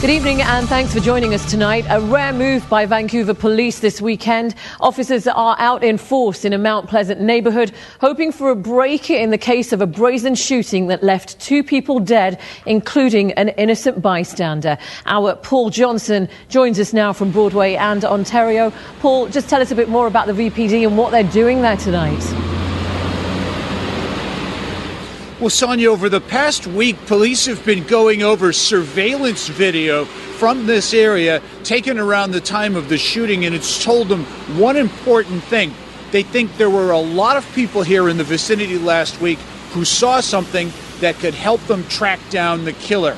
Good evening and thanks for joining us tonight. A rare move by Vancouver police this weekend. Officers are out in force in a Mount Pleasant neighbourhood, hoping for a break in the case of a brazen shooting that left two people dead, including an innocent bystander. Our Paul Johnson joins us now from Broadway and Ontario. Paul, just tell us a bit more about the VPD and what they're doing there tonight. Well, Sonia, over the past week, police have been going over surveillance video from this area taken around the time of the shooting, and it's told them one important thing. They think there were a lot of people here in the vicinity last week who saw something that could help them track down the killer.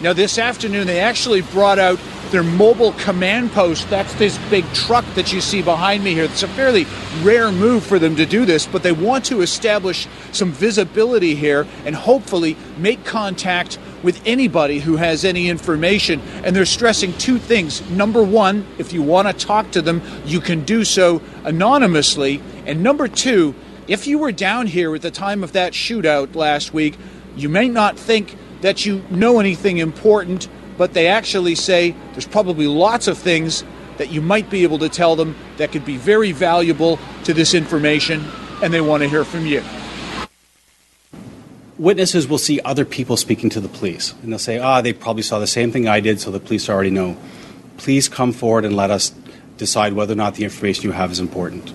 Now, this afternoon, they actually brought out their mobile command post. That's this big truck that you see behind me here. It's a fairly rare move for them to do this, but they want to establish some visibility here and hopefully make contact with anybody who has any information. And they're stressing two things. Number one, if you want to talk to them, you can do so anonymously. And number two, if you were down here at the time of that shootout last week, you may not think that you know anything important but they actually say there's probably lots of things that you might be able to tell them that could be very valuable to this information, and they want to hear from you. Witnesses will see other people speaking to the police, and they'll say, ah, they probably saw the same thing I did, so the police already know. Please come forward and let us decide whether or not the information you have is important.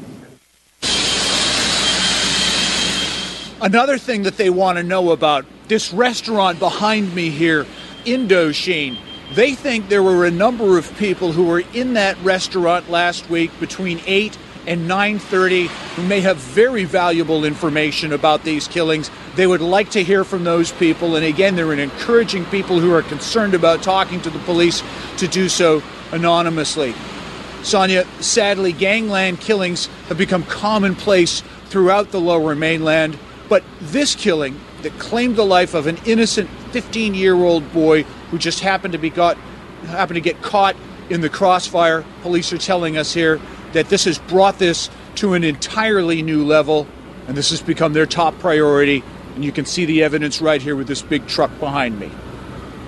Another thing that they want to know about this restaurant behind me here Indochine. They think there were a number of people who were in that restaurant last week between 8 and 9:30 who may have very valuable information about these killings. They would like to hear from those people and again they're encouraging people who are concerned about talking to the police to do so anonymously. Sonia, sadly gangland killings have become commonplace throughout the lower mainland, but this killing that claimed the life of an innocent 15 year old boy who just happened to be got happened to get caught in the crossfire. Police are telling us here that this has brought this to an entirely new level, and this has become their top priority. And you can see the evidence right here with this big truck behind me.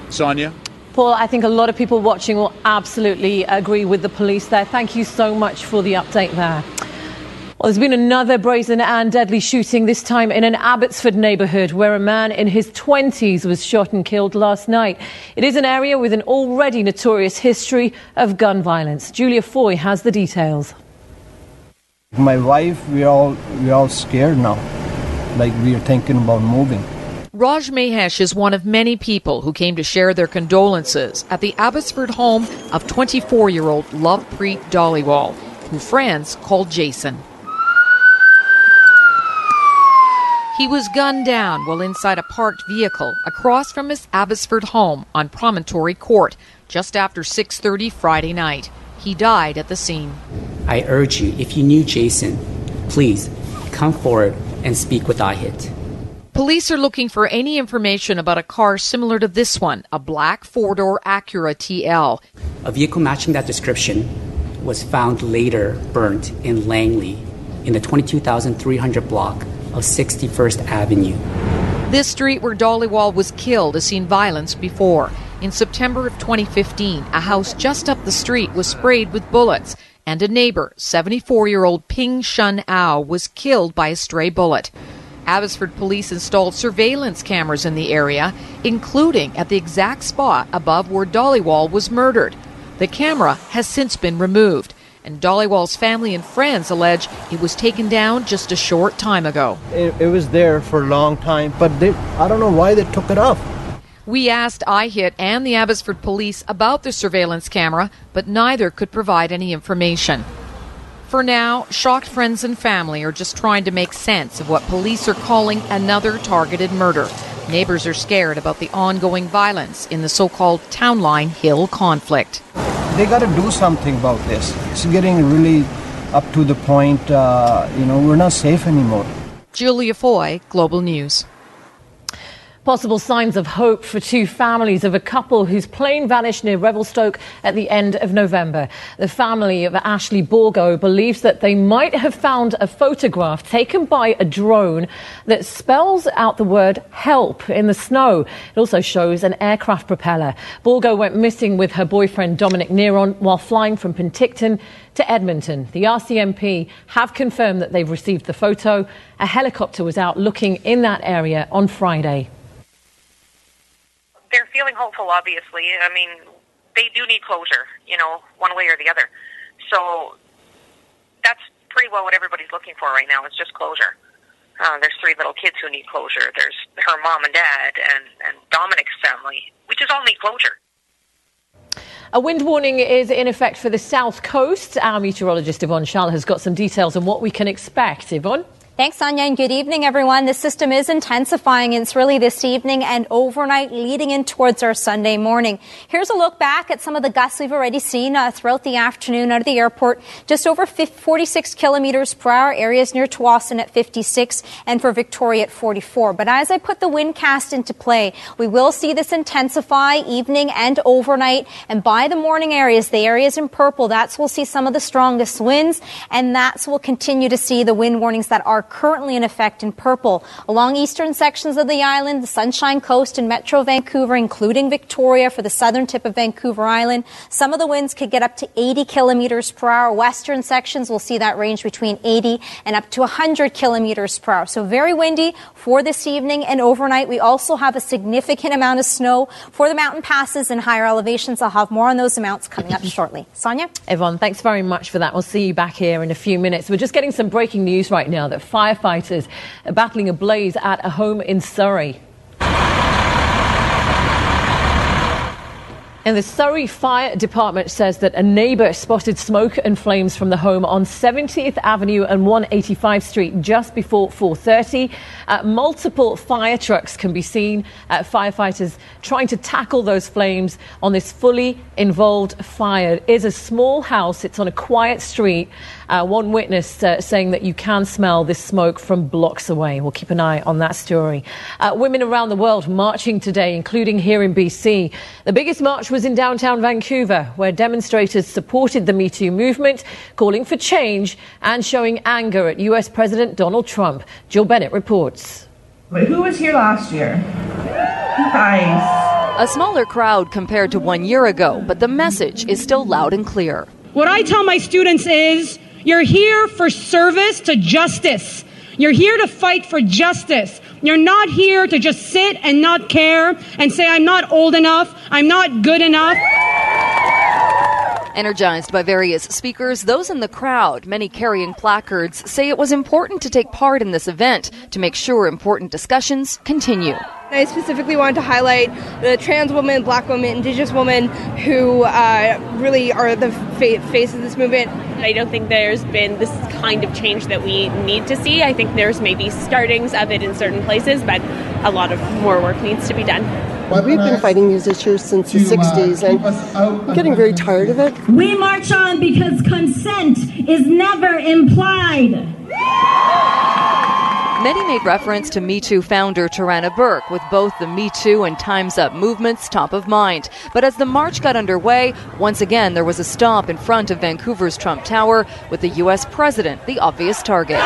Sonia? Paul, I think a lot of people watching will absolutely agree with the police there. Thank you so much for the update there. Well, there's been another brazen and deadly shooting, this time in an Abbotsford neighbourhood where a man in his 20s was shot and killed last night. It is an area with an already notorious history of gun violence. Julia Foy has the details. My wife, we're all, we're all scared now. Like we're thinking about moving. Raj Mahesh is one of many people who came to share their condolences at the Abbotsford home of 24 year old Lovepreet Dhaliwal, who friends called Jason. He was gunned down while inside a parked vehicle across from his Abbotsford home on Promontory Court just after 6:30 Friday night. He died at the scene. I urge you, if you knew Jason, please come forward and speak with IHIT. Police are looking for any information about a car similar to this one, a black four-door Acura TL. A vehicle matching that description was found later burnt in Langley in the 22,300 block of 61st Avenue. This street where Dhaliwal was killed has seen violence before. In September of 2015, a house just up the street was sprayed with bullets, and a neighbor, 74 year old Ping Shun Ao, was killed by a stray bullet. Abbotsford police installed surveillance cameras in the area, including at the exact spot above where Dhaliwal was murdered. The camera has since been removed and Dhaliwal's family and friends allege it was taken down just a short time ago. It, it was there for a long time, but they, I don't know why they took it off. We asked IHIT and the Abbotsford police about the surveillance camera, but neither could provide any information. For now, shocked friends and family are just trying to make sense of what police are calling another targeted murder. Neighbors are scared about the ongoing violence in the so called Townline Hill conflict they got to do something about this. It's getting really up to the point, uh, you know, we're not safe anymore. Julia Foy, Global News. Possible signs of hope for two families of a couple whose plane vanished near Revelstoke at the end of November. The family of Ashley Bourgeault believes that they might have found a photograph taken by a drone that spells out the word help in the snow. It also shows an aircraft propeller. Bourgeault went missing with her boyfriend Dominic Neron while flying from Penticton to Edmonton. The RCMP have confirmed that they've received the photo. A helicopter was out looking in that area on Friday they're feeling hopeful. Obviously, I mean, they do need closure, you know, one way or the other. So that's pretty well what everybody's looking for right now. It's just closure. Uh, there's three little kids who need closure. There's her mom and dad, and and Dominic's family. We just all need closure. A wind warning is in effect for the south coast. Our meteorologist Yvonne Schalle has got some details on what we can expect. Yvonne? Thanks, Sonia, and good evening, everyone. The system is intensifying. It's really this evening and overnight leading in towards our Sunday morning. Here's a look back at some of the gusts we've already seen uh, throughout the afternoon out of the airport. Just over 46 kilometers per hour, areas near Tsawwassen at 56 and for Victoria at 44. But as I put the wind cast into play, we will see this intensify evening and overnight. And by the morning areas, the areas in purple, that's we'll see some of the strongest winds. And that's we'll continue to see the wind warnings that are currently in effect in purple. Along eastern sections of the island, the Sunshine Coast and Metro Vancouver, including Victoria for the southern tip of Vancouver Island, some of the winds could get up to 80 kilometers per hour. Western sections will see that range between 80 and up to 100 kilometers per hour. So very windy for this evening and overnight. We also have a significant amount of snow for the mountain passes and higher elevations. I'll have more on those amounts coming up shortly. Sonia? Yvonne, thanks very much for that. We'll see you back here in a few minutes. We're just getting some breaking news right now that firefighters battling a blaze at a home in Surrey. And the Surrey Fire Department says that a neighbour spotted smoke and flames from the home on 70th Avenue and 185th Street just before 4:30. Uh, multiple fire trucks can be seen. Uh, firefighters trying to tackle those flames on this fully involved fire. It is a small house. It's on a quiet street. Uh, one witness uh, saying that you can smell this smoke from blocks away. We'll keep an eye on that story. Uh, women around the world marching today, including here in BC. The biggest march was in downtown Vancouver, where demonstrators supported the Me Too movement, calling for change and showing anger at US President Donald Trump. Jill Bennett reports. But who was here last year? Nice. A smaller crowd compared to one year ago, but the message is still loud and clear. What I tell my students is you're here for service to justice. You're here to fight for justice. You're not here to just sit and not care and say, I'm not old enough, I'm not good enough. Energized by various speakers, those in the crowd, many carrying placards, say it was important to take part in this event to make sure important discussions continue. I specifically wanted to highlight the trans women, black women, indigenous women who uh, really are the fa- face of this movement. I don't think there's been this kind of change that we need to see. I think there's maybe startings of it in certain places, but a lot of more work needs to be done. We've been fighting these issues since the 60s and getting very tired of it. We march on because consent is never implied. Many made reference to Me Too founder Tarana Burke, with both the Me Too and Time's Up movements top of mind. But as the march got underway, once again there was a stop in front of Vancouver's Trump Tower, with the U.S. president the obvious target.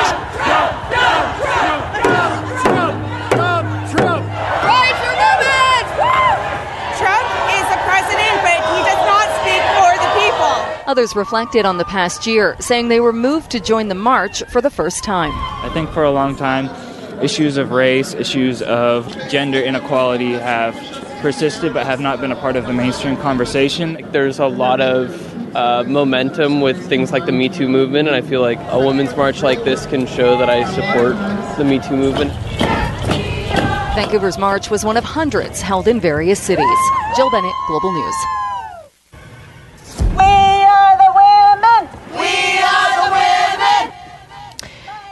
Others reflected on the past year, saying they were moved to join the march for the first time. I think for a long time, issues of race, issues of gender inequality have persisted but have not been a part of the mainstream conversation. There's a lot of uh, momentum with things like the Me Too movement, and I feel like a women's march like this can show that I support the Me Too movement. Vancouver's march was one of hundreds held in various cities. Jill Bennett, Global News.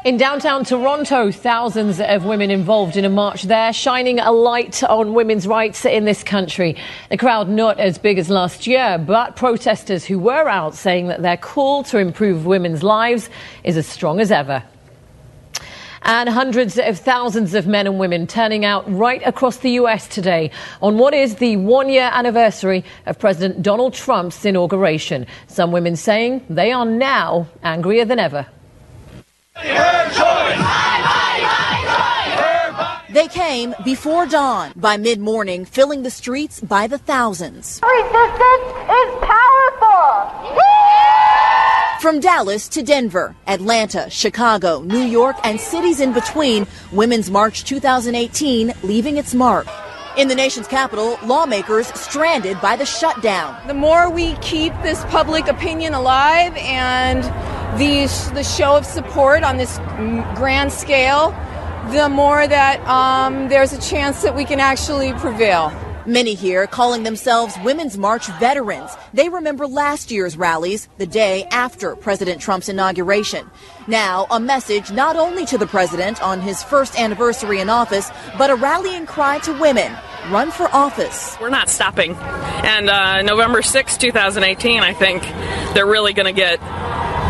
In downtown Toronto, thousands of women involved in a march there, shining a light on women's rights in this country. The crowd not as big as last year, but protesters who were out saying that their call to improve women's lives is as strong as ever. And hundreds of thousands of men and women turning out right across the U.S. today on what is the one year anniversary of President Donald Trump's inauguration. Some women saying they are now angrier than ever. They came before dawn, by mid morning, filling the streets by the thousands. Resistance is powerful! From Dallas to Denver, Atlanta, Chicago, New York, and cities in between, Women's March 2018 leaving its mark. In the nation's capital, lawmakers stranded by the shutdown. The more we keep this public opinion alive and the, the show of support on this grand scale, the more that um, there's a chance that we can actually prevail. Many here calling themselves Women's March veterans. They remember last year's rallies, the day after President Trump's inauguration. Now, a message not only to the president on his first anniversary in office, but a rallying cry to women run for office. We're not stopping. And uh, November 6, 2018, I think they're really going to get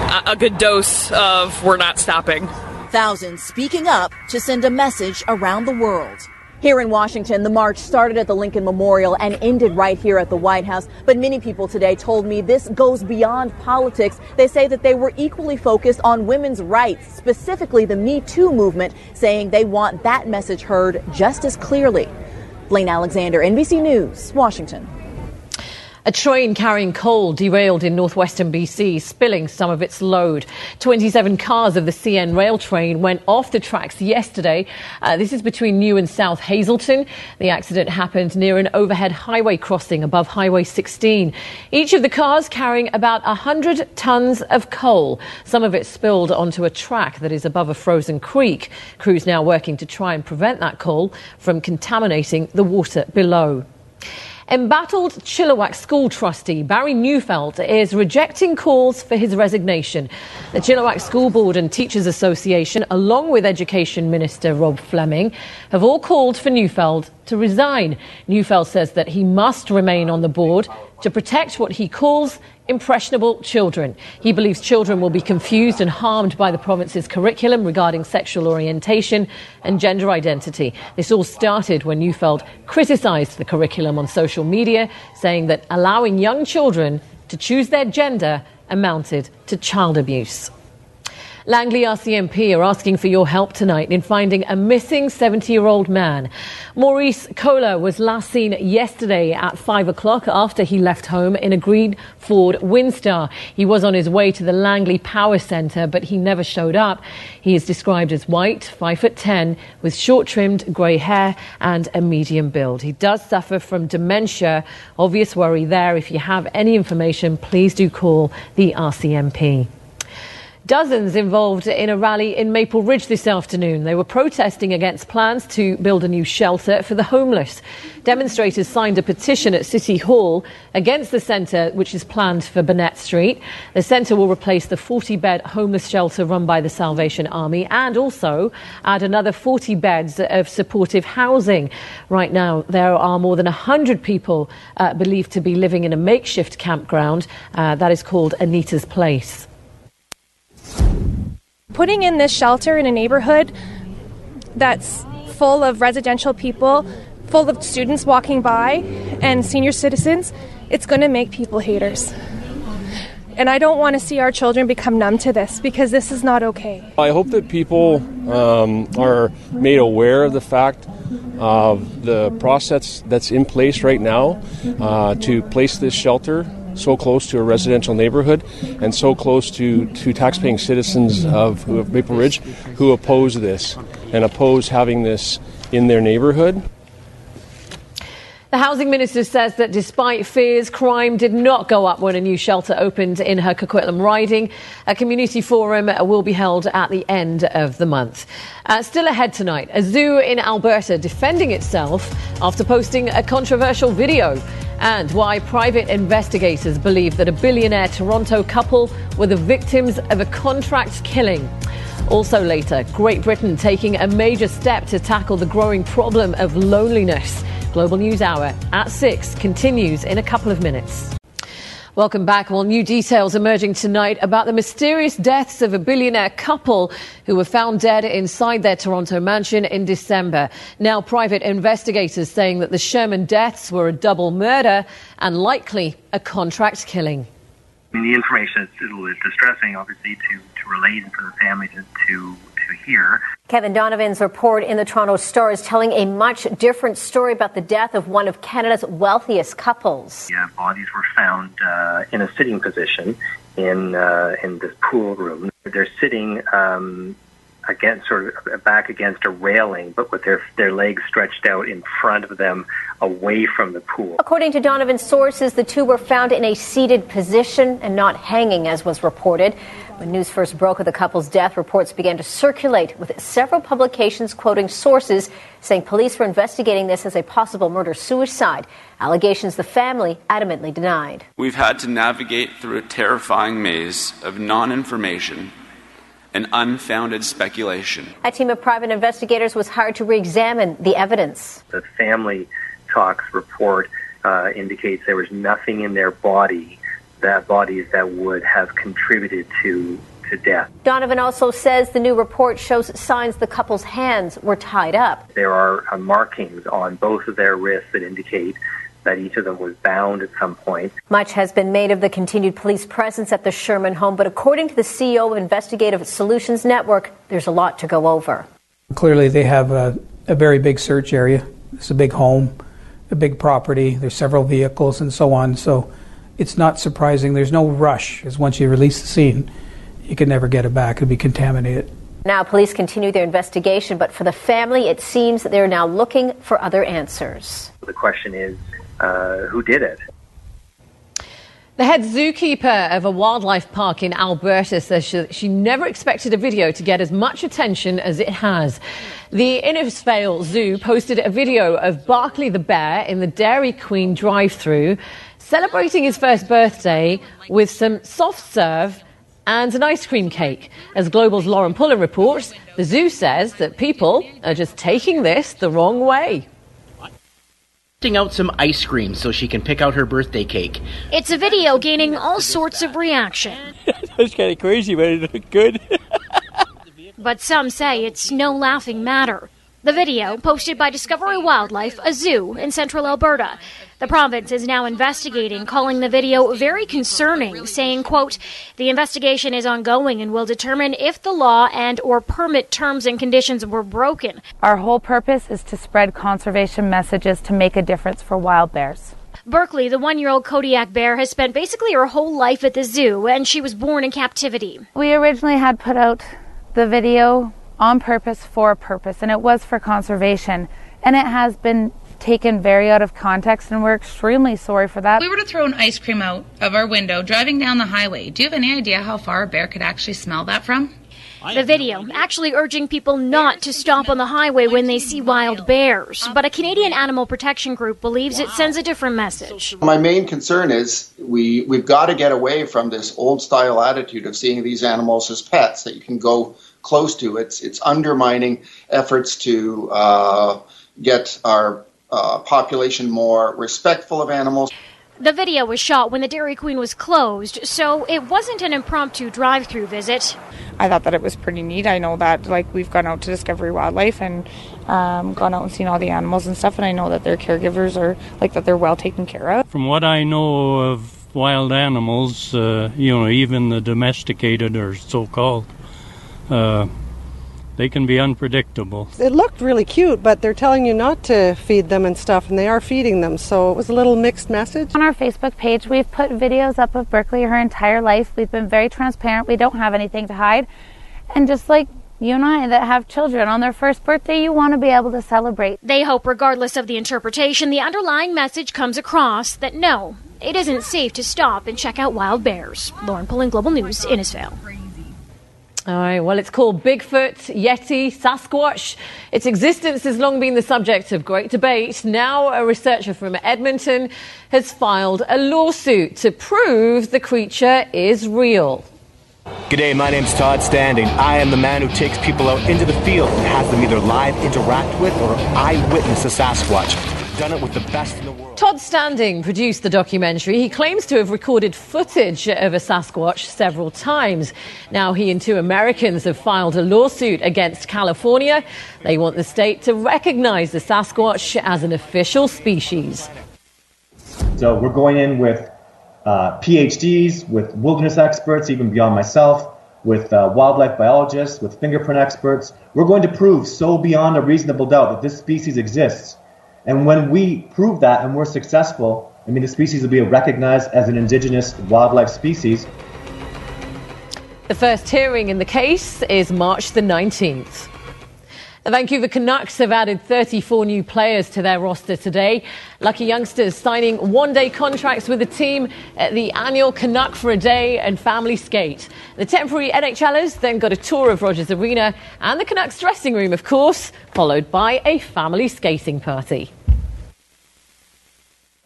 a, good dose of we're not stopping. Thousands speaking up to send a message around the world. Here in Washington, the march started at the Lincoln Memorial and ended right here at the White House. But many people today told me this goes beyond politics. They say that they were equally focused on women's rights, specifically the Me Too movement, saying they want that message heard just as clearly. Blayne Alexander, NBC News, Washington. A train carrying coal derailed in northwestern BC, spilling some of its load. 27 cars of the CN rail train went off the tracks yesterday. Uh, this is between New and South Hazelton. The accident happened near an overhead highway crossing above Highway 16. Each of the cars carrying about 100 tons of coal. Some of it spilled onto a track that is above a frozen creek. Crews now working to try and prevent that coal from contaminating the water below. Embattled Chilliwack school trustee Barry Neufeld is rejecting calls for his resignation. The Chilliwack School Board and Teachers Association, along with Education Minister Rob Fleming, have all called for Neufeld to resign. Neufeld says that he must remain on the board to protect what he calls impressionable children. He believes children will be confused and harmed by the province's curriculum regarding sexual orientation and gender identity. This all started when Neufeld criticised the curriculum on social media, saying that allowing young children to choose their gender amounted to child abuse. Langley RCMP are asking for your help tonight in finding a missing 70 year old man. Maurice Kohler was last seen yesterday at 5 o'clock after he left home in a green Ford Windstar. He was on his way to the Langley Power Centre, but he never showed up. He is described as white, 5 foot 10, with short trimmed grey hair and a medium build. He does suffer from dementia. Obvious worry there. If you have any information, please do call the RCMP. Dozens involved in a rally in Maple Ridge this afternoon. They were protesting against plans to build a new shelter for the homeless. Demonstrators signed a petition at City Hall against the centre, which is planned for Burnett Street. The centre will replace the 40 bed homeless shelter run by the Salvation Army and also add another 40 beds of supportive housing. Right now, there are more than 100 people uh, believed to be living in a makeshift campground uh, that is called Anita's Place putting in this shelter in a neighborhood that's full of residential people, full of students walking by, and senior citizens, it's going to make people haters. And I don't want to see our children become numb to this because this is not okay. I hope that people um, are made aware of the fact of the process that's in place right now uh, to place this shelter so close to a residential neighborhood and so close to, to taxpaying citizens of, of Maple Ridge who oppose this and oppose having this in their neighborhood. The housing minister says that despite fears, crime did not go up when a new shelter opened in her Coquitlam riding. A community forum will be held at the end of the month. Uh, still ahead tonight, a zoo in Alberta defending itself after posting a controversial video and why private investigators believe that a billionaire Toronto couple were the victims of a contract killing. Also later, Great Britain taking a major step to tackle the growing problem of loneliness. Global News Hour at 6 continues in a couple of minutes. Welcome back. Well, new details emerging tonight about the mysterious deaths of a billionaire couple who were found dead inside their Toronto mansion in December. Now, private investigators saying that the Sherman deaths were a double murder and likely a contract killing. I mean, the information is a little bit distressing, obviously, to, to relate and for the family to, to to hear. Kevin Donovan's report in the Toronto Star is telling a much different story about the death of one of Canada's wealthiest couples. Yeah, bodies were found uh, in a sitting position in uh, in this pool room. They're sitting um, against sort of back against a railing, but with their their legs stretched out in front of them, away from the pool. According to Donovan's sources, the two were found in a seated position and not hanging, as was reported. When news first broke of the couple's death, reports began to circulate, with several publications quoting sources saying police were investigating this as a possible murder suicide. Allegations the family adamantly denied. We've had to navigate through a terrifying maze of non information and unfounded speculation. A team of private investigators was hired to re examine the evidence. The family talks report uh, indicates there was nothing in their body that bodies that would have contributed to to death. Donovan also says the new report shows signs the couple's hands were tied up. There are uh, markings on both of their wrists that indicate that each of them was bound at some point. Much has been made of the continued police presence at the Sherman home, but according to the CEO of Investigative Solutions Network, there's a lot to go over. Clearly, they have a, a very big search area. It's a big home, a big property. There's several vehicles and so on. So it's not surprising. There's no rush, because once you release the scene, you can never get it back. It'll be contaminated. Now, police continue their investigation, but for the family, it seems that they're now looking for other answers. The question is Uh, who did it? The head zookeeper of a wildlife park in Alberta says she, she, never expected a video to get as much attention as it has. The Innisfail Zoo posted a video of Barkley the bear in the Dairy Queen drive-through celebrating his first birthday with some soft serve and an ice cream cake. As Global's Lauren Pullen reports, the zoo says that people are just taking this the wrong way. Out some ice cream so she can pick out her birthday cake. It's a video gaining all sorts of reaction. That's kind of crazy, but it looked good. but some say it's no laughing matter. The video, posted by Discovery Wildlife, a zoo in central Alberta. The province is now investigating, calling the video very concerning, saying, quote, the investigation is ongoing and will determine if the law and or permit terms and conditions were broken. Our whole purpose is to spread conservation messages to make a difference for wild bears. Berkeley, the one year old Kodiak bear, has spent basically her whole life at the zoo, and she was born in captivity. We originally had put out the video on purpose for a purpose, and it was for conservation. And it has been taken very out of context, and we're extremely sorry for that. If we were to throw an ice cream out of our window driving down the highway, do you have any idea how far a bear could actually smell that from? The video actually urging people not to stop on the highway when they see wild bears. But a Canadian animal protection group believes it sends a different message. My main concern is we, we've got to get away from this old style attitude of seeing these animals as pets that you can go close to. It's it's undermining efforts to uh, get our uh, population more respectful of animals. The video was shot when the Dairy Queen was closed, so it wasn't an impromptu drive-through visit. I thought that it was pretty neat. I know that like we've gone out to Discovery Wildlife and um, gone out and seen all the animals and stuff, and I know that their caregivers are like that they're well taken care of. From what I know of wild animals, uh, you know, even the domesticated or so-called, uh, they can be unpredictable. It looked really cute, but they're telling you not to feed them and stuff, and they are feeding them. So it was a little mixed message. On our Facebook page, we've put videos up of Berkeley her entire life. We've been very transparent. We don't have anything to hide. And just like you and I that have children on their first birthday, you want to be able to celebrate. They hope, regardless of the interpretation, the underlying message comes across that no, it isn't safe to stop and check out wild bears. Lauren Pullen, Global News, Innisfail. All right, well, it's called Bigfoot, Yeti, Sasquatch. Its existence has long been the subject of great debate. Now, a researcher from Edmonton has filed a lawsuit to prove the creature is real. G'day, my name's Todd Standing. I am the man who takes people out into the field and has them either live interact with or eyewitness a Sasquatch. Done it with the best in the. Todd Standing produced the documentary. He claims to have recorded footage of a Sasquatch several times. Now, he and two Americans have filed a lawsuit against California. They want the state to recognize the Sasquatch as an official species. So, we're going in with uh, PhDs, with wilderness experts, even beyond myself, with uh, wildlife biologists, with fingerprint experts. We're going to prove so beyond a reasonable doubt that this species exists and when we prove that and we're successful, I mean, the species will be recognized as an indigenous wildlife species. The first hearing in the case is March the 19th. The Vancouver Canucks have added 34 new players to their roster today. Lucky youngsters signing one day contracts with the team at the annual Canuck for a Day and Family Skate. The temporary NHLers then got a tour of Rogers Arena and the Canucks dressing room, of course, followed by a family skating party.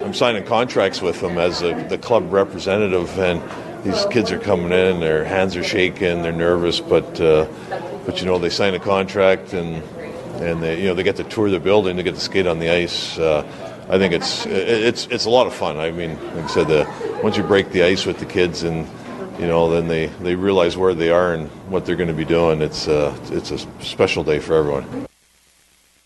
I'm signing contracts with them as a, the club representative, and these kids are coming in. Their hands are shaking. They're nervous, but uh, but you know they sign a contract and and they you know they get to tour the building. They get to skate on the ice. Uh, I think it's it's it's a lot of fun. I mean, like I said, the, once you break the ice with the kids and you know then they, they realize where they are and what they're going to be doing. It's uh, it's a special day for everyone.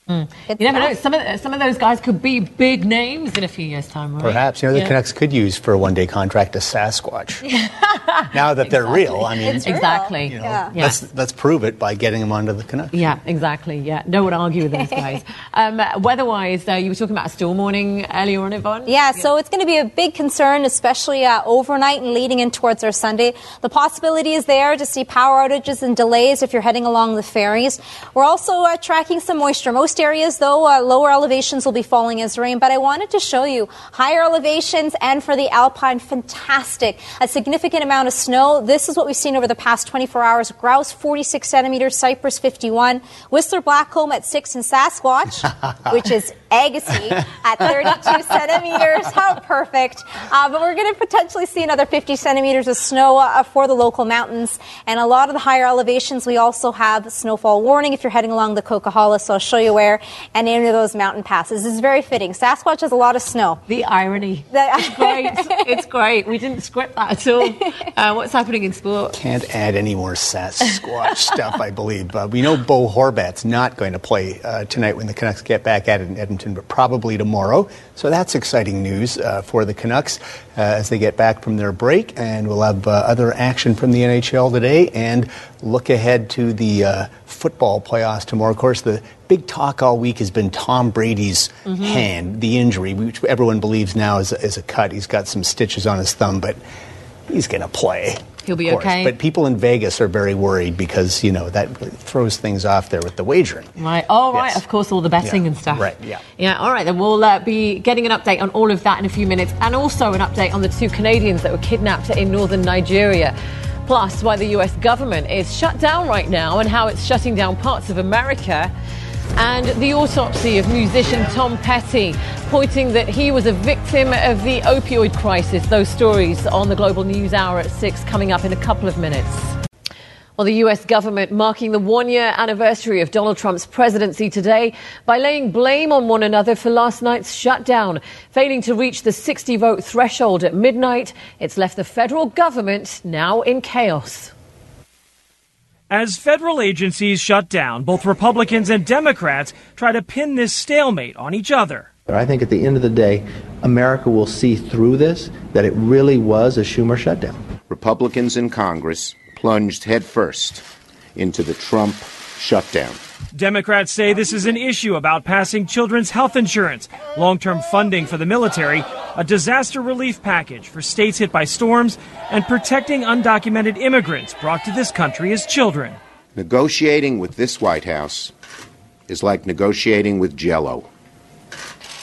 Mm. You never know. Some of, some of those guys could be big names in a few years' time, right? Perhaps. You know, the yeah. Canucks could use for a one day contract a Sasquatch. now that exactly. they're real, I mean, exactly. You know, yeah. let's, let's prove it by getting them onto the Canucks. Yeah, exactly. Yeah, no one argue with those guys. um, weather-wise, uh, you were talking about a storm warning earlier on, Yvonne. Yeah, yeah. so it's going to be a big concern, especially uh, overnight and leading in towards our Sunday. The possibility is there to see power outages and delays if you're heading along the ferries. We're also uh, tracking some moisture. Most areas, though, uh, lower elevations will be falling as rain, but I wanted to show you higher elevations and for the alpine, fantastic. A significant amount of snow. This is what we've seen over the past 24 hours. Grouse 46 centimeters, Cypress 51, Whistler Blackcomb at 6, and Sasquatch, which is Agassiz at 32 centimeters. How perfect. Uh, but we're going to potentially see another 50 centimeters of snow uh, for the local mountains. And a lot of the higher elevations, we also have snowfall warning if you're heading along the Coquihalla. So I'll show you where and any of those mountain passes. This is very fitting. Sasquatch has a lot of snow. The irony. it's great. It's great. We didn't script that at all. Uh, what's happening in sport? Can't add any more Sasquatch stuff, I believe. Uh, we know Bo Horvat's not going to play uh, tonight when the Canucks get back at it in Edmonton, but probably tomorrow. So that's exciting news uh, for the Canucks uh, as they get back from their break. And we'll have uh, other action from the NHL today and look ahead to the football playoffs tomorrow. Of course, the big talk all week has been Tom Brady's mm-hmm. hand, the injury, which everyone believes now is a, is a cut. He's got some stitches on his thumb, but he's going to play. He'll be okay. But people in Vegas are very worried because, you know, that throws things off there with the wagering. Right. Oh, right. Yes. Of course, all the betting yeah. and stuff. Right, yeah. Yeah, all right. Then we'll uh, be getting an update on all of that in a few minutes and also an update on the two Canadians that were kidnapped in northern Nigeria. Plus, why the US government is shut down right now and how it's shutting down parts of America and the autopsy of musician Tom Petty, pointing that he was a victim of the opioid crisis. Those stories on the Global News Hour at 6 coming up in a couple of minutes. Well, the US government marking the one year anniversary of Donald Trump's presidency today by laying blame on one another for last night's shutdown. Failing to reach the 60 vote threshold at midnight, it's left the federal government now in chaos. As federal agencies shut down, both Republicans and Democrats try to pin this stalemate on each other. I think at the end of the day, America will see through this that it really was a Schumer shutdown. Republicans in Congress plunged headfirst into the Trump shutdown. Democrats say this is an issue about passing children's health insurance, long term funding for the military, a disaster relief package for states hit by storms, and protecting undocumented immigrants brought to this country as children. Negotiating with this White House is like negotiating with Jello.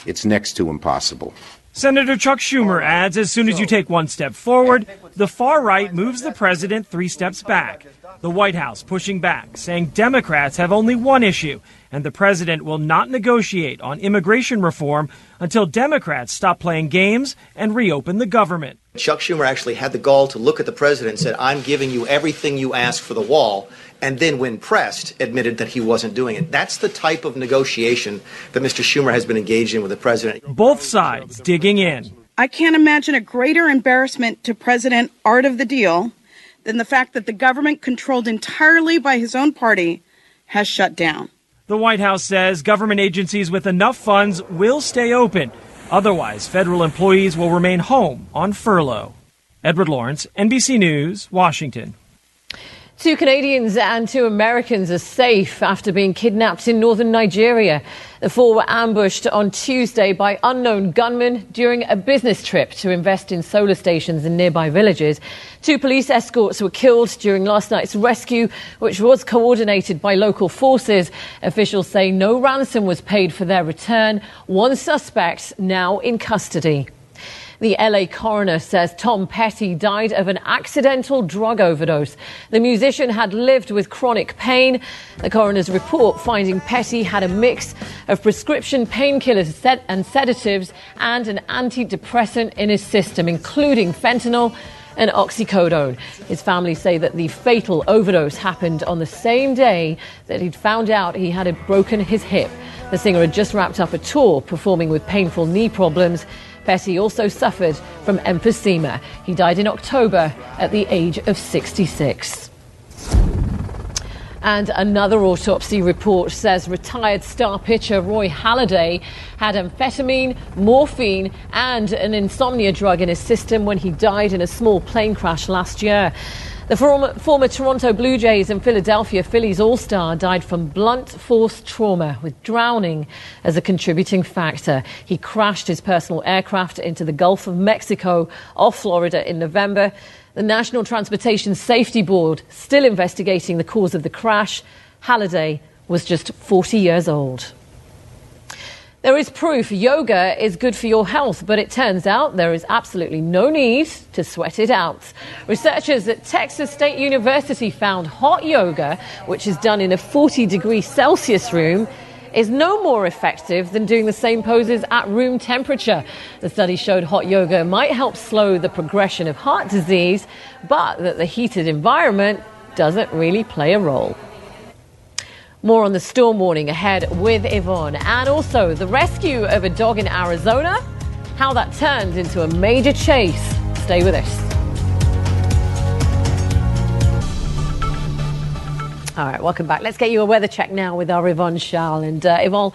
It's next to impossible. Senator Chuck Schumer adds as soon as you take one step forward, the far right moves the president three steps back. The White House pushing back, saying Democrats have only one issue, and the president will not negotiate on immigration reform until Democrats stop playing games and reopen the government. Chuck Schumer actually had the gall to look at the president and said, I'm giving you everything you ask for the wall. And then, when pressed, admitted that he wasn't doing it. That's the type of negotiation that Mr. Schumer has been engaged in with the president. Both sides digging in. I can't imagine a greater embarrassment to President Art of the Deal than the fact that the government, controlled entirely by his own party, has shut down. The White House says government agencies with enough funds will stay open. Otherwise, federal employees will remain home on furlough. Edward Lawrence, NBC News, Washington. Two Canadians and two Americans are safe after being kidnapped in northern Nigeria. The four were ambushed on Tuesday by unknown gunmen during a business trip to invest in solar stations in nearby villages. Two police escorts were killed during last night's rescue, which was coordinated by local forces. Officials say no ransom was paid for their return. One suspect now in custody. The LA coroner says Tom Petty died of an accidental drug overdose. The musician had lived with chronic pain. The coroner's report finding Petty had a mix of prescription painkillers and sedatives and an antidepressant in his system, including fentanyl and oxycodone. His family say that the fatal overdose happened on the same day that he'd found out he had broken his hip. The singer had just wrapped up a tour performing with painful knee problems. Petty also suffered from emphysema. He died in October at the age of 66. And another autopsy report says retired star pitcher Roy Halladay had amphetamine, morphine, and an insomnia drug in his system when he died in a small plane crash last year. The former, former, Toronto Blue Jays and Philadelphia Phillies All Star died from blunt force trauma, with drowning as a contributing factor. He crashed his personal aircraft into the Gulf of Mexico off Florida in November. The National Transportation Safety Board still investigating the cause of the crash. Halladay was just 40 years old. There is proof yoga is good for your health, but it turns out there is absolutely no need to sweat it out. Researchers at Texas State University found hot yoga, which is done in a 40 degree Celsius room, is no more effective than doing the same poses at room temperature. The study showed hot yoga might help slow the progression of heart disease, but that the heated environment doesn't really play a role. More on the storm warning ahead with Yvonne, and also the rescue of a dog in Arizona, how that turned into a major chase. Stay with us. All right, welcome back. Let's get you a weather check now with our Yvonne Schalle. And uh, Yvonne,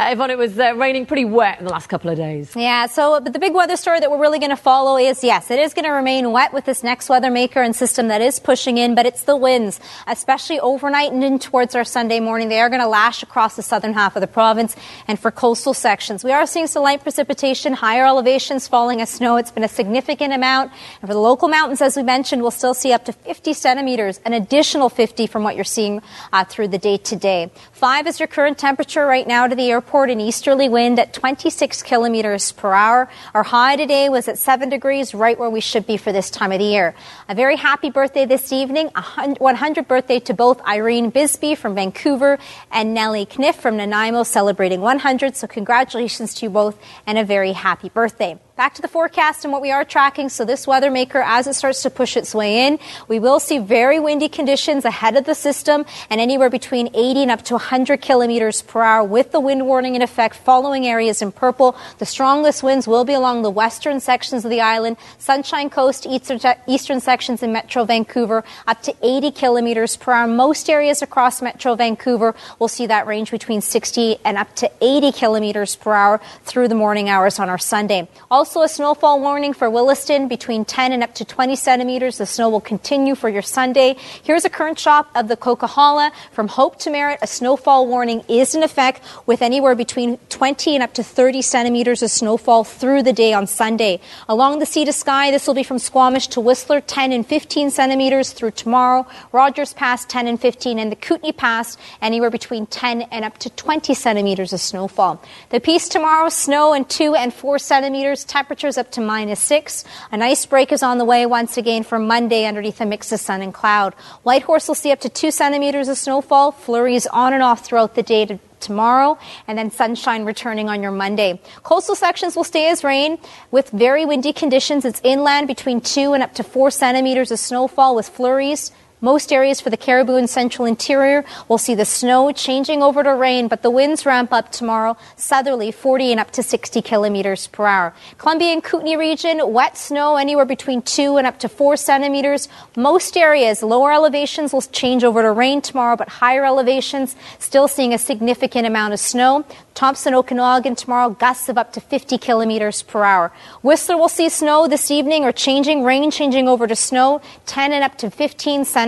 Yvonne, it was uh, raining pretty wet in the last couple of days. Yeah, so but the big weather story that we're really going to follow is yes, it is going to remain wet with this next weather maker and system that is pushing in, but it's the winds, especially overnight and in towards our Sunday morning. They are going to lash across the southern half of the province and for coastal sections. We are seeing some light precipitation, higher elevations falling as snow. It's been a significant amount. And for the local mountains, as we mentioned, we'll still see up to 50 centimeters, an additional 50 from what you're seeing uh, through the day today. Five is your current temperature right now to the airport an easterly wind at 26 kilometers per hour. Our high today was at 7 degrees, right where we should be for this time of the year. A very happy birthday this evening, a 100th birthday to both Irene Bisbee from Vancouver and Nellie Kniff from Nanaimo, celebrating 100. So congratulations to you both and a very happy birthday. Back to the forecast and what we are tracking. So this weather maker, as it starts to push its way in, we will see very windy conditions ahead of the system and anywhere between 80 and up to 100 kilometers per hour with the wind warning in effect following areas in purple. The strongest winds will be along the western sections of the island, Sunshine Coast, eastern, sections in Metro Vancouver, up to 80 kilometers per hour. Most areas across Metro Vancouver will see that range between 60 and up to 80 kilometers per hour through the morning hours on our Sunday. Also also a snowfall warning for Williston between 10 and up to 20 centimeters. The snow will continue for your Sunday. Here's a current shot of the Coquihalla. From Hope to Merritt, a snowfall warning is in effect with anywhere between 20 and up to 30 centimeters of snowfall through the day on Sunday. Along the sea to sky, this will be from Squamish to Whistler, 10 and 15 centimeters through tomorrow. Rogers Pass, 10 and 15, and the Kootenay Pass, anywhere between 10 and up to 20 centimeters of snowfall. The Peace tomorrow, snow and 2 and 4 centimeters temperatures up to minus six. An ice break is on the way once again for Monday underneath a mix of sun and cloud. Whitehorse will see up to two centimeters of snowfall. Flurries on and off throughout the day to tomorrow, and then sunshine returning on your Monday. Coastal sections will stay as rain with very windy conditions. It's inland between two and up to four centimeters of snowfall with flurries. Most areas for the Cariboo and central interior will see the snow changing over to rain, but the winds ramp up tomorrow, southerly 40 and up to 60 kilometers per hour. Columbia and Kootenay region, wet snow anywhere between 2 and up to 4 centimeters. Most areas, lower elevations will change over to rain tomorrow, but higher elevations still seeing a significant amount of snow. Thompson, Okanagan tomorrow, gusts of up to 50 kilometers per hour. Whistler will see snow this evening or changing, rain changing over to snow, 10 and up to 15 centimeters.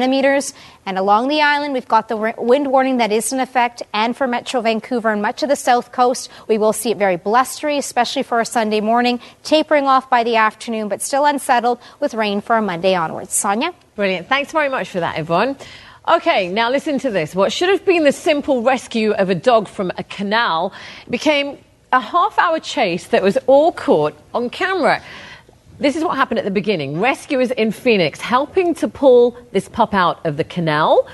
And along the island, we've got the wind warning that is in effect. And for Metro Vancouver and much of the south coast, we will see it very blustery, especially for a Sunday morning, tapering off by the afternoon, but still unsettled with rain for a Monday onwards. Sonia? Brilliant. Thanks very much for that, Yvonne. Okay, now listen to this. What should have been the simple rescue of a dog from a canal became a half hour chase that was all caught on camera. This is what happened at the beginning. Rescuers in Phoenix helping to pull this pup out of the canal.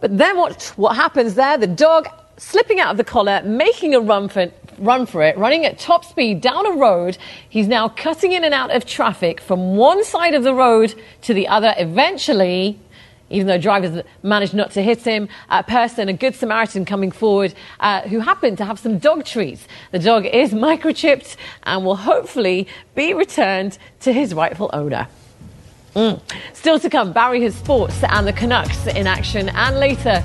But then what, what happens there? The dog slipping out of the collar, making a run for, run for it, running at top speed down a road. He's now cutting in and out of traffic from one side of the road to the other. Eventually, even though drivers managed not to hit him. A person, a good Samaritan coming forward, uh, who happened to have some dog treats. The dog is microchipped and will hopefully be returned to his rightful owner. Mm. Still to come, Barry has sports and the Canucks in action. And later,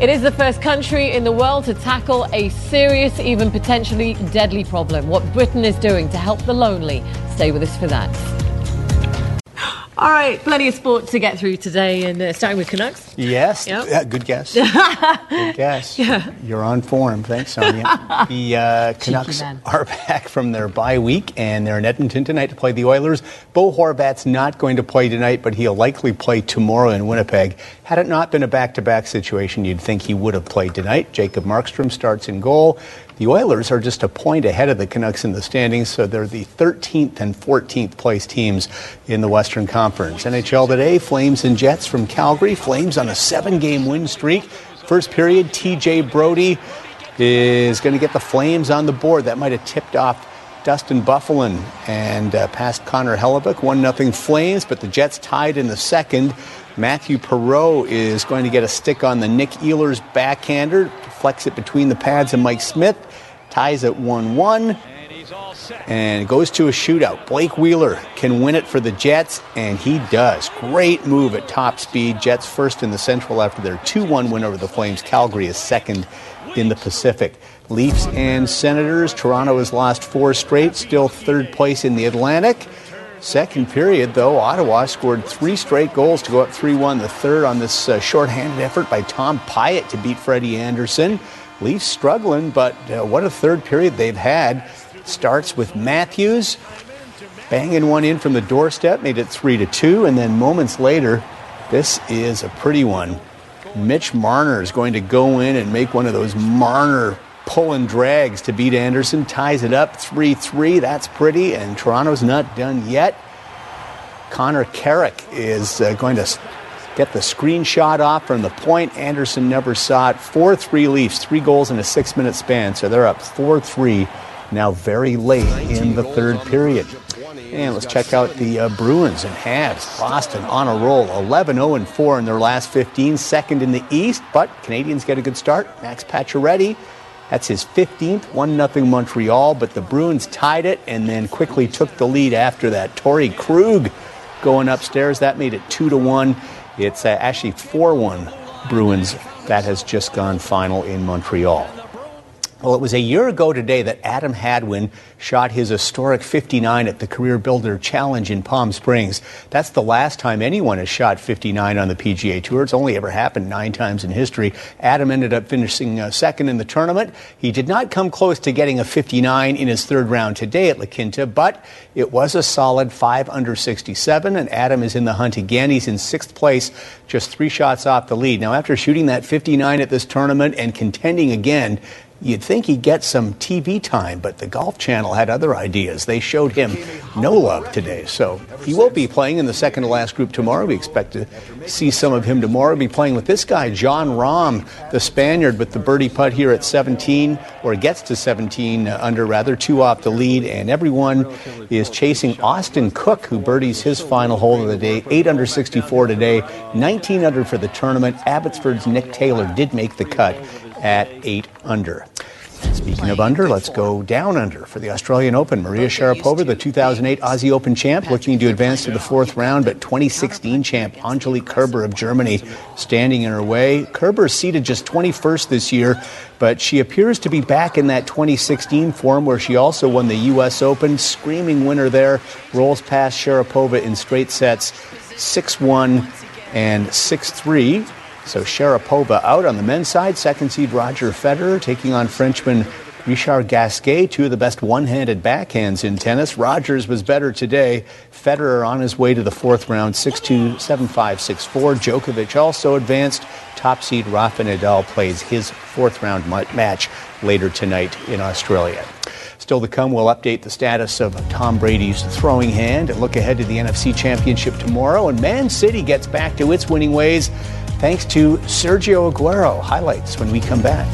it is the first country in the world to tackle a serious, even potentially deadly problem. What Britain is doing to help the lonely. Stay with us for that. All right, plenty of sport to get through today, and uh, starting with Canucks. Yes, Yep. yeah, good guess. good guess. Yeah. You're on form. Thanks, Sonia. the uh, Canucks are back from their bye week, and they're in Edmonton tonight to play the Oilers. Bo Horvat's not going to play tonight, but he'll likely play tomorrow in Winnipeg. Had it not been a back-to-back situation, you'd think he would have played tonight. Jacob Markstrom starts in goal. The Oilers are just a point ahead of the Canucks in the standings, so they're the 13th and 14th place teams in the Western Conference. NHL today, Flames and Jets from Calgary. Flames on a seven game win streak. First period, TJ Brody is going to get the Flames on the board. That might have tipped off Dustin Byfuglien and uh, past Connor Hellebuyck. 1 0 Flames, but the Jets tied in the second. Mathieu Perreault is going to get a stick on the Nick Ehlers backhander, flex it between the pads and Mike Smith, ties at 1 1 and goes to a shootout. Blake Wheeler can win it for the Jets, and he does. Great move at top speed. Jets first in the Central after their 2 1 win over the Flames. Calgary is second in the Pacific. Leafs and Senators. Toronto has lost four straight, still third place in the Atlantic. Second period, though, Ottawa scored three straight goals to go up 3 1. The third on this uh, shorthanded effort by Tom Pyatt to beat Freddie Anderson. Leafs struggling, but uh, what a third period they've had. Starts with Matthews banging one in from the doorstep, made it 3 to 2, and then moments later, this is a pretty one. Mitch Marner is going to go in and make one of those Marner pull and drags to beat Anderson, ties it up 3 3. That's pretty, and Toronto's not done yet. Connor Carrick is uh, going to get the screenshot off from the point. Anderson never saw it. 4 3 Leafs, three goals in a six minute span, so they're up 4 3 now very late in the third period. And let's check out the uh, Bruins and Habs. Boston on a roll, 11 0 4 in their last 15, second in the East, but Canadiens get a good start. Max Pacioretty, that's his 15th, 1 0 Montreal, but the Bruins tied it and then quickly took the lead after that. Torey Krug going upstairs, that made it 2 to 1. It's uh, actually 4 1 Bruins. That has just gone final in Montreal. Well, it was a year ago today that Adam Hadwin shot his historic 59 at the Career Builder Challenge in Palm Springs. That's the last time anyone has shot 59 on the PGA Tour. It's only ever happened nine times in history. Adam ended up finishing uh, second in the tournament. He did not come close to getting a 59 in his third round today at La Quinta, but it was a solid 5 under 67, and Adam is in the hunt again. He's in sixth place, just three shots off the lead. Now, after shooting that 59 at this tournament and contending again, You'd think he'd get some TV time, but the Golf Channel had other ideas. They showed him no love today. So he will be playing in the second to last group tomorrow. We expect to see some of him tomorrow. Be playing with this guy, Jon Rahm, the Spaniard, with the birdie putt here at 17, or gets to 17 uh, under, rather, two off the lead. And everyone is chasing Austin Cook, who birdies his final hole of the day, 8 under 64 today, 19 under for the tournament. Abbotsford's Nick Taylor did make the cut at 8 under. Speaking of under, let's go down under for the Australian Open. Maria Sharapova, the 2008 Aussie Open champ, looking to advance to the fourth round, but 2016 champ Angelique Kerber of Germany standing in her way. Kerber seeded just 21st this year, but she appears to be back in that 2016 form where she also won the U.S. Open. Screaming winner there, rolls past Sharapova in straight sets 6 1 and 6 3. So Sharapova out on the men's side. Second seed Roger Federer taking on Frenchman Richard Gasquet, two of the best one-handed backhands in tennis. Rogers was better today. Federer on his way to the fourth round, 6-2, 7-5, 6-4. Djokovic also advanced. Top seed Rafa Nadal plays his fourth round match later tonight in Australia. Still to come, we'll update the status of Tom Brady's throwing hand and look ahead to the NFC Championship tomorrow. And Man City gets back to its winning ways thanks to Sergio Aguero. Highlights when we come back.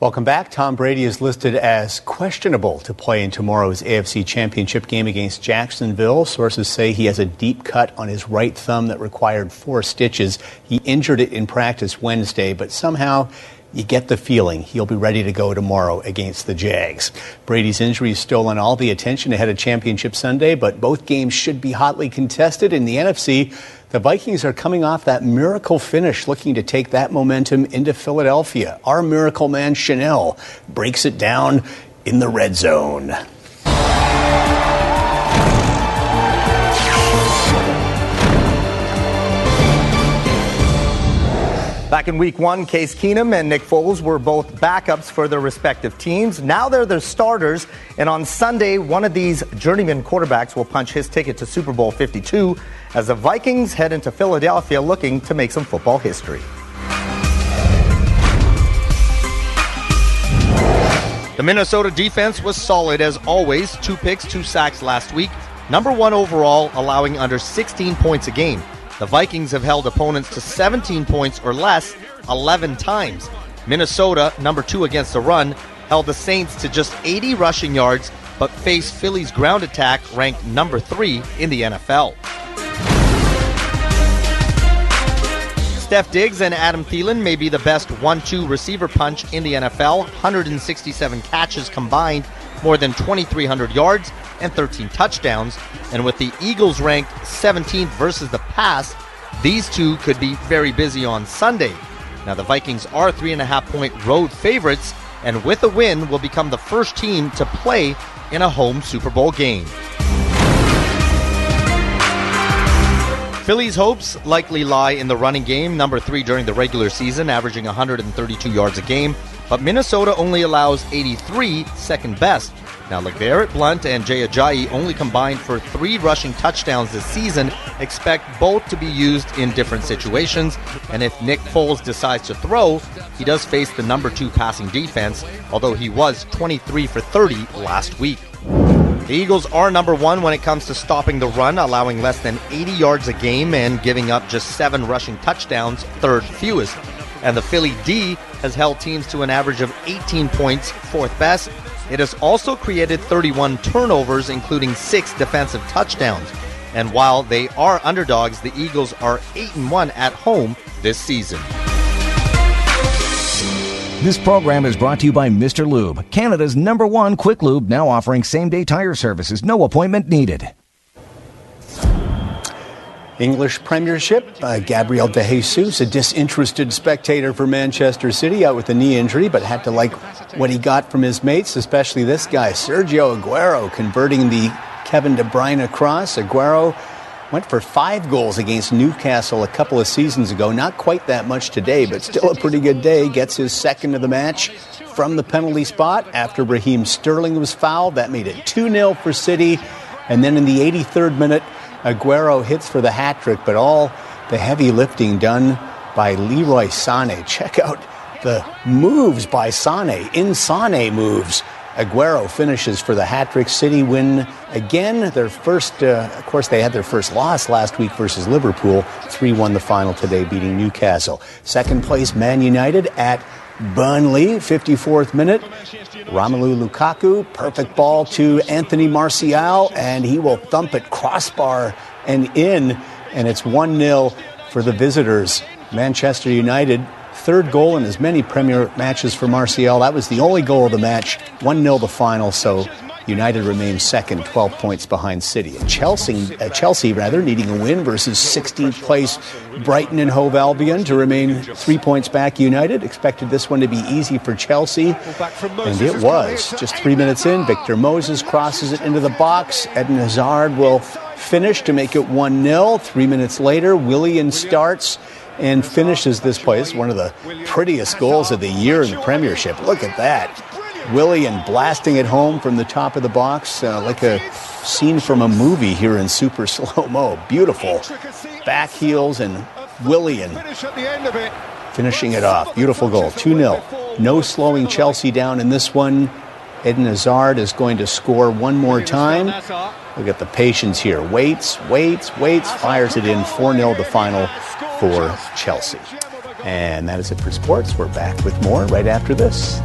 Welcome back. Tom Brady is listed as questionable to play in tomorrow's AFC Championship game against Jacksonville. Sources say he has a deep cut on his right thumb that required four stitches. He injured it in practice Wednesday, but somehow you get the feeling he'll be ready to go tomorrow against the Jags. Brady's injury has stolen all the attention ahead of Championship Sunday, but both games should be hotly contested in the NFC. The Vikings are coming off that miracle finish, looking to take that momentum into Philadelphia. Our miracle man, Chanel, breaks it down in the red zone. Back in week one, Case Keenum and Nick Foles were both backups for their respective teams. Now they're the starters. And on Sunday, one of these journeyman quarterbacks will punch his ticket to Super Bowl 52 as the Vikings head into Philadelphia looking to make some football history. The Minnesota defense was solid as always. Two picks, two sacks last week. Number one overall, allowing under 16 points a game. The Vikings have held opponents to 17 points or less 11 times. Minnesota, number two against the run, held the Saints to just 80 rushing yards, but faced Philly's ground attack, ranked number three in the NFL. Steph Diggs and Adam Thielen may be the best 1 2 receiver punch in the NFL. 167 catches combined, more than 2,300 yards, and 13 touchdowns. And with the Eagles ranked 17th versus the pass, these two could be very busy on Sunday. Now, the Vikings are three and a half point road favorites, and with a win, will become the first team to play in a home Super Bowl game. Philly's hopes likely lie in the running game, number three during the regular season, averaging 132 yards a game. But Minnesota only allows 83, second best. Now, LeGarrette Blunt and Jay Ajayi only combined for three rushing touchdowns this season. Expect both to be used in different situations. And if Nick Foles decides to throw, he does face the number two passing defense, although he was 23 for 30 last week. The Eagles are number one when it comes to stopping the run, allowing less than 80 yards a game and giving up just seven rushing touchdowns, third fewest. And the Philly D has held teams to an average of 18 points, fourth best. It has also created 31 turnovers, including six defensive touchdowns. And while they are underdogs, the Eagles are 8 and 1 at home this season. This program is brought to you by Mr. Lube, Canada's number one quick lube, now offering same day tire services, no appointment needed. English Premiership, uh, Gabriel De Jesus, a disinterested spectator for Manchester City, out with a knee injury, but had to like what he got from his mates, especially this guy, Sergio Aguero, converting the Kevin De Bruyne cross. Aguero went for five goals against Newcastle a couple of seasons ago. Not quite that much today, but still a pretty good day. Gets his second of the match from the penalty spot after Raheem Sterling was fouled. That made it 2 0 for City. And then in the 83rd minute, Aguero hits for the hat trick, but all the heavy lifting done by Leroy Sané. Check out the moves by Sane. In Sane moves. Aguero finishes for the hat trick. City win again. Their first, uh, of course, they had their first loss last week versus Liverpool. 3 1 the final today, beating Newcastle. Second place, Man United at Burnley, 54th minute. Romelu Lukaku, perfect ball to Anthony Martial, and he will thump it crossbar and in, and it's 1 0 for the visitors. Manchester United, third goal in as many Premier matches for Martial. That was the only goal of the match. 1 0 the final, so United remains second, 12 points behind City. Chelsea, uh, Chelsea rather, needing a win versus 16th place Brighton and Hove Albion to remain three points back. United expected this one to be easy for Chelsea, and it was. Just three minutes in, Victor Moses crosses it into the box. Eden Hazard will finish to make it 1 0. Three minutes later, Willian starts and finishes this. It's one of the prettiest goals of the year in the Premiership. Look at that. Willian blasting it home from the top of the box uh, like a scene from a movie here in super slow mo. Beautiful. Back heels and Willian finishing it off. Beautiful goal. 2 0. No slowing Chelsea down in this one. Eden Hazard is going to score one more time. Look at the patience here. Waits, waits, waits, fires it in 4 0 the final for Chelsea. And that is it for sports. We're back with more right after this.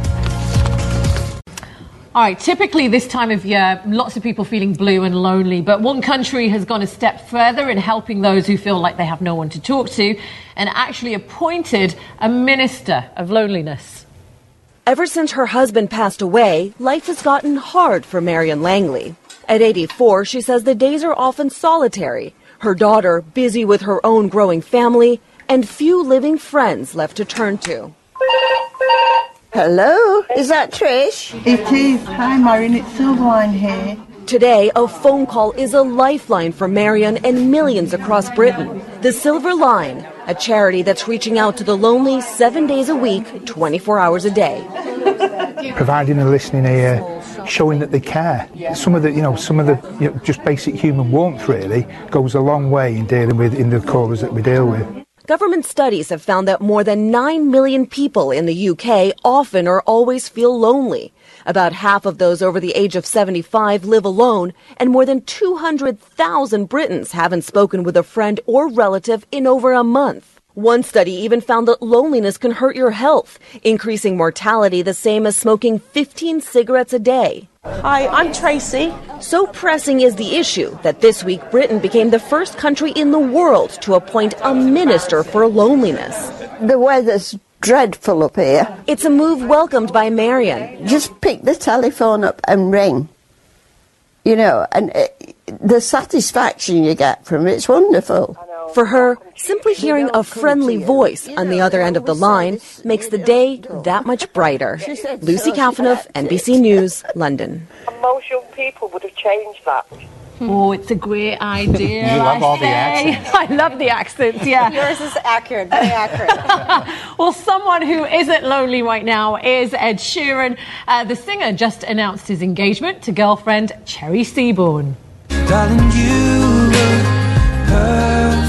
All right, typically this time of year, lots of people feeling blue and lonely, but one country has gone a step further in helping those who feel like they have no one to talk to and actually appointed a minister of loneliness. Ever since her husband passed away, life has gotten hard for Marion Langley. At 84, she says the days are often solitary, her daughter busy with her own growing family, and few living friends left to turn to. Hello, is that Trish? It is. Hi, Marion. It's Silverline here. Today, a phone call is a lifeline for Marion and millions across Britain. The Silver Line, a charity that's reaching out to the lonely seven days a week, 24 hours a day. providing a listening ear, showing that they care. Some of the, you know, some of the you know, just basic human warmth really goes a long way in dealing with in the callers that we deal with. Government studies have found that more than 9 million people in the UK often or always feel lonely. About half of those over the age of 75 live alone, and more than 200,000 Britons haven't spoken with a friend or relative in over a month. One study even found that loneliness can hurt your health, increasing mortality the same as smoking 15 cigarettes a day. Hi, I'm Tracy. So pressing is the issue that this week Britain became the first country in the world to appoint a minister for loneliness. The weather's dreadful up here. It's a move welcomed by Marion. Just pick the telephone up and ring. You know, and it, the satisfaction you get from it, it's wonderful. For her, simply hearing a friendly voice on the other end of the line makes the day that much brighter. Lucy Kafanov, NBC News, London. Most young people would have changed that. Oh, it's a great idea. You love I all the accents. I love the accents, yeah. Yours is accurate, very accurate. well, someone who isn't lonely right now is Ed Sheeran. Uh, the singer just announced his engagement to girlfriend Cherry Seaborn. Darling, you look perfect tonight.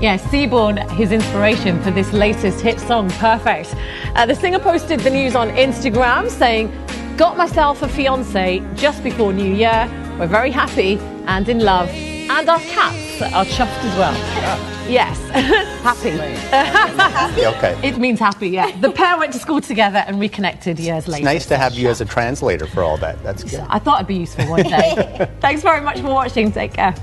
Yeah, Seaborn, his inspiration for this latest hit song, Perfect. Uh, the singer posted the news on Instagram saying, Got myself a fiance just before New Year. We're very happy and in love. And our cats are chuffed as well. Yes, happy. Okay. It means happy, yeah. The pair went to school together and reconnected years later. It's nice to have you as a translator for all that. That's good. I thought it'd be useful one day. Thanks very much for watching. Take care.